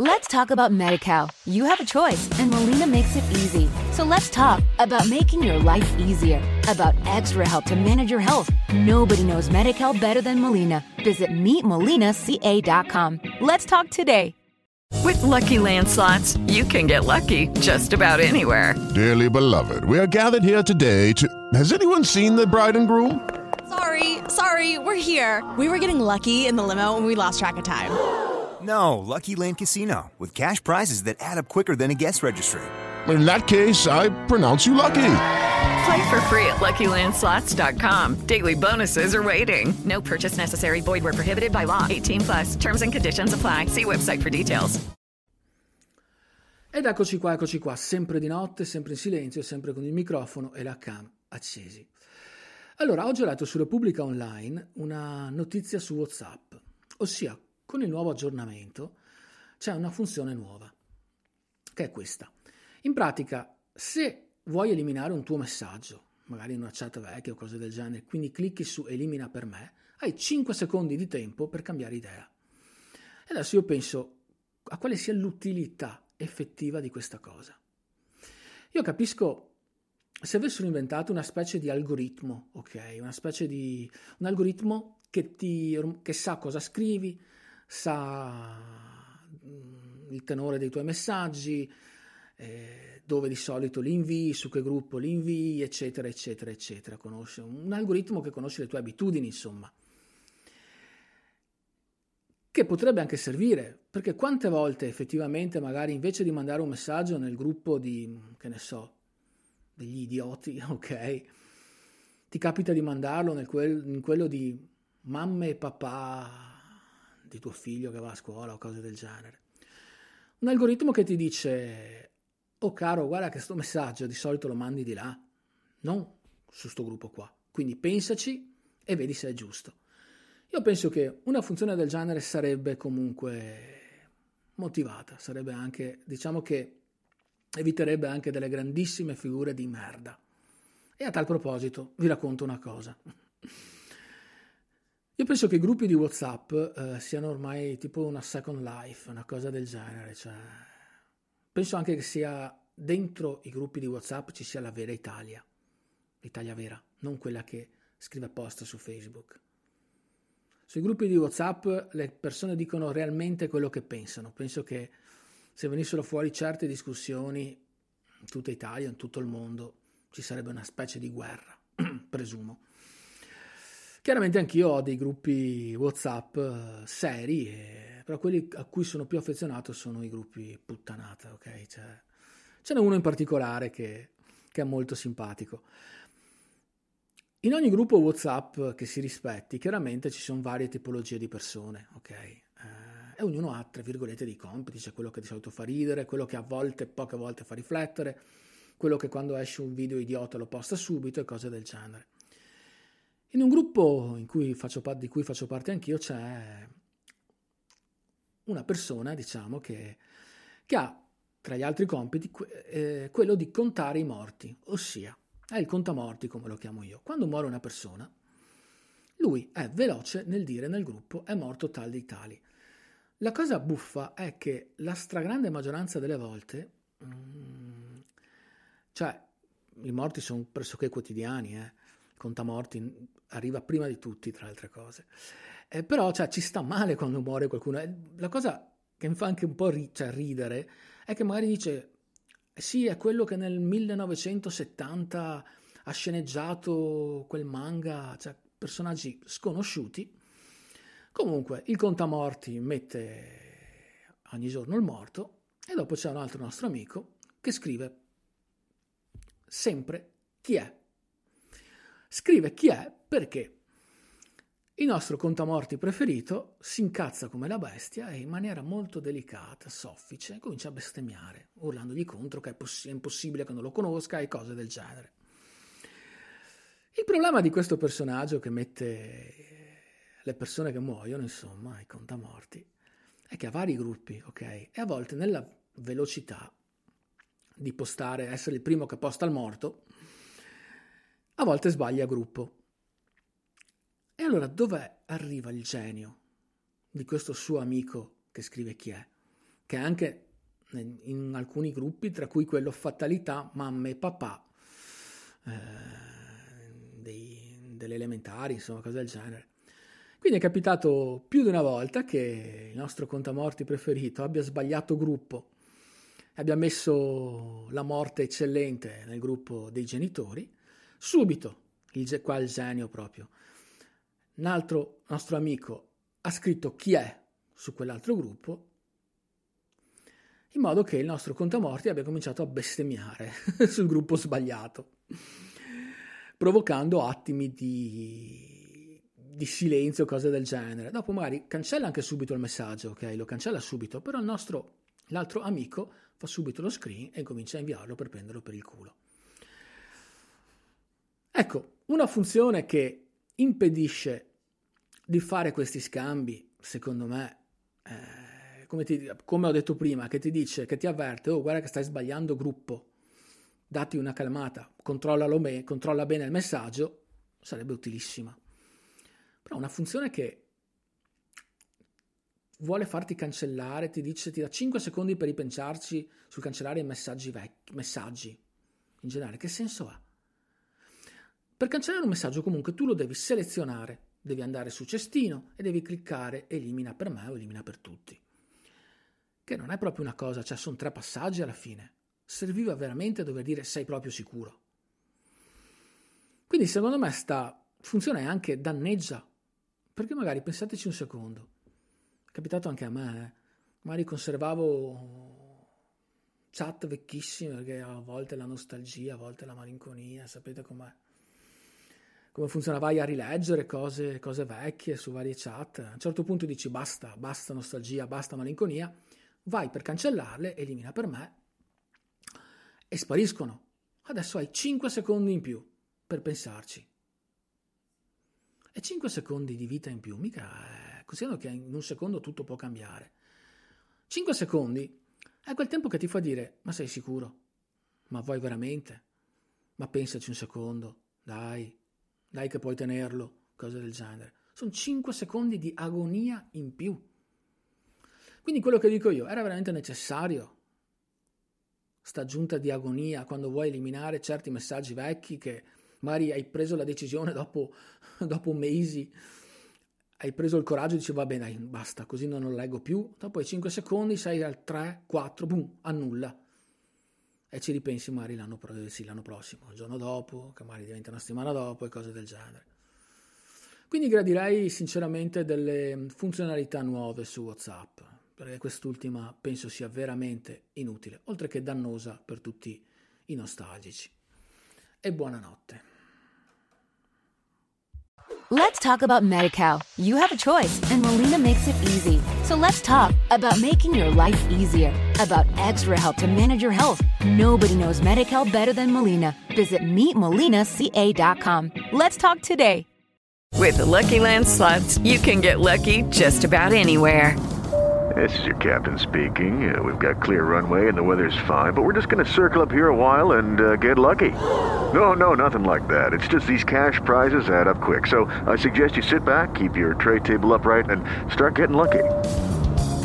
Let's talk about MediCal. You have a choice, and Molina makes it easy. So let's talk about making your life easier, about extra help to manage your health. Nobody knows MediCal better than Molina. Visit meetmolinaca.com. Let's talk today. With Lucky Land slots, you can get lucky just about anywhere. Dearly beloved, we are gathered here today to. Has anyone seen the bride and groom? Sorry, sorry, we're here. We were getting lucky in the limo and we lost track of time. No, Lucky Land Casino, with cash prizes that add up quicker than a guest registry. In that case, I pronounce you lucky. Play for free at LuckyLandSlots.com. Daily bonuses are waiting. No purchase necessary. Void where prohibited by law. 18 plus. Terms and conditions apply. See website for details. Ed eccoci qua, eccoci qua, sempre di notte, sempre in silenzio, sempre con il microfono e la cam accesi. Allora, oggi ho letto su Repubblica Online una notizia su WhatsApp, ossia con il nuovo aggiornamento c'è una funzione nuova, che è questa. In pratica, se vuoi eliminare un tuo messaggio, magari in una chat vecchia o cose del genere, quindi clicchi su elimina per me, hai 5 secondi di tempo per cambiare idea. E adesso io penso a quale sia l'utilità effettiva di questa cosa. Io capisco se avessero inventato una specie di algoritmo, ok? Una specie di un algoritmo che, ti, che sa cosa scrivi, sa mm, il tenore dei tuoi messaggi, eh, dove di solito li invii, su che gruppo li invii, eccetera, eccetera, eccetera. Conosce un algoritmo che conosce le tue abitudini, insomma. Che potrebbe anche servire, perché quante volte effettivamente, magari invece di mandare un messaggio nel gruppo di, che ne so, degli idioti, ok, ti capita di mandarlo quel, in quello di mamma e papà di tuo figlio che va a scuola o cose del genere. Un algoritmo che ti dice, oh caro, guarda che questo messaggio di solito lo mandi di là, non su sto gruppo qua. Quindi pensaci e vedi se è giusto. Io penso che una funzione del genere sarebbe comunque motivata, sarebbe anche, diciamo che eviterebbe anche delle grandissime figure di merda. E a tal proposito vi racconto una cosa. Io penso che i gruppi di WhatsApp eh, siano ormai tipo una second life, una cosa del genere. Cioè, penso anche che sia dentro i gruppi di WhatsApp ci sia la vera Italia, l'Italia vera, non quella che scrive post su Facebook. Sui gruppi di WhatsApp le persone dicono realmente quello che pensano. Penso che se venissero fuori certe discussioni in tutta Italia, in tutto il mondo, ci sarebbe una specie di guerra, presumo. Chiaramente anch'io ho dei gruppi WhatsApp uh, seri, e, però quelli a cui sono più affezionato sono i gruppi puttanata, ok? Cioè, ce n'è uno in particolare che, che è molto simpatico. In ogni gruppo WhatsApp che si rispetti, chiaramente ci sono varie tipologie di persone, ok? Eh, e ognuno ha, tra virgolette, dei compiti, c'è quello che di solito fa ridere, quello che a volte, poche volte fa riflettere, quello che quando esce un video idiota lo posta subito e cose del genere. In un gruppo cui parte, di cui faccio parte anch'io c'è una persona, diciamo, che, che ha tra gli altri compiti eh, quello di contare i morti, ossia è il contamorti come lo chiamo io. Quando muore una persona, lui è veloce nel dire nel gruppo è morto tal di tali. La cosa buffa è che la stragrande maggioranza delle volte, mm, cioè i morti sono pressoché quotidiani, eh, contamorti arriva prima di tutti, tra altre cose. Eh, però cioè, ci sta male quando muore qualcuno. La cosa che mi fa anche un po' ri- cioè, ridere è che magari dice: Sì, è quello che nel 1970 ha sceneggiato quel manga, cioè personaggi sconosciuti. Comunque, il contamorti mette ogni giorno il morto e dopo c'è un altro nostro amico che scrive sempre chi è. Scrive chi è perché il nostro contamorti preferito si incazza come la bestia e in maniera molto delicata, soffice, comincia a bestemmiare, urlandogli contro che è, poss- è impossibile che non lo conosca e cose del genere. Il problema di questo personaggio che mette le persone che muoiono, insomma, i contamorti, è che ha vari gruppi, ok? E a volte nella velocità di postare, essere il primo che posta il morto, a volte sbaglia gruppo. E allora dove arriva il genio di questo suo amico che scrive chi è? che anche in alcuni gruppi, tra cui quello fatalità, mamme e papà, eh, dei, delle elementari, insomma, cose del genere. Quindi è capitato più di una volta che il nostro contamorti preferito abbia sbagliato gruppo, abbia messo la morte eccellente nel gruppo dei genitori, subito, il, qua il genio proprio, un altro nostro amico ha scritto chi è su quell'altro gruppo, in modo che il nostro contamorti abbia cominciato a bestemmiare sul gruppo sbagliato, provocando attimi di, di silenzio, cose del genere. Dopo magari cancella anche subito il messaggio, ok? Lo cancella subito, però il nostro, l'altro amico fa subito lo screen e comincia a inviarlo per prenderlo per il culo. Ecco, una funzione che impedisce di fare questi scambi, secondo me, eh, come, ti, come, ho detto prima, che ti dice, che ti avverte, oh guarda che stai sbagliando gruppo, dati una calmata, me, controlla bene il messaggio, sarebbe utilissima. Però una funzione che vuole farti cancellare, ti dice, ti dà 5 secondi per ripensarci sul cancellare i messaggi vecchi, messaggi in generale, che senso ha? Per cancellare un messaggio comunque tu lo devi selezionare devi andare su cestino e devi cliccare elimina per me o elimina per tutti. Che non è proprio una cosa, cioè sono tre passaggi alla fine. Serviva veramente a dover dire sei proprio sicuro. Quindi secondo me sta funzione anche danneggia, perché magari pensateci un secondo, è capitato anche a me, eh? magari conservavo chat vecchissime perché a volte la nostalgia, a volte la malinconia, sapete com'è come funziona, vai a rileggere cose, cose vecchie su varie chat, a un certo punto dici basta, basta nostalgia, basta malinconia, vai per cancellarle, elimina per me e spariscono. Adesso hai 5 secondi in più per pensarci. E 5 secondi di vita in più, mica è, considero che in un secondo tutto può cambiare. 5 secondi è quel tempo che ti fa dire, ma sei sicuro? Ma vuoi veramente? Ma pensaci un secondo, dai, dai che puoi tenerlo, cose del genere. Sono 5 secondi di agonia in più. Quindi quello che dico io, era veramente necessario sta aggiunta di agonia quando vuoi eliminare certi messaggi vecchi che magari hai preso la decisione dopo, dopo mesi, hai preso il coraggio e dici va bene, dai, basta, così non lo leggo più, dopo i 5 secondi sei al 3, 4, boom, annulla e ci ripensi magari l'anno, sì, l'anno prossimo, il giorno dopo, che magari diventa una settimana dopo e cose del genere. Quindi gradirei sinceramente delle funzionalità nuove su WhatsApp, perché quest'ultima penso sia veramente inutile, oltre che dannosa per tutti i nostalgici. E buonanotte. Let's talk about MediCal. You have a choice, and Molina makes it easy. So let's talk about making your life easier, about extra help to manage your health. Nobody knows MediCal better than Molina. Visit meetmolinaca.com. Let's talk today. With the Lucky Land slots, you can get lucky just about anywhere. This is your captain speaking. Uh, we've got clear runway and the weather's fine, but we're just going to circle up here a while and uh, get lucky. No, no, nothing like that. It's just these cash prizes add up quick. So I suggest you sit back, keep your tray table upright, and start getting lucky.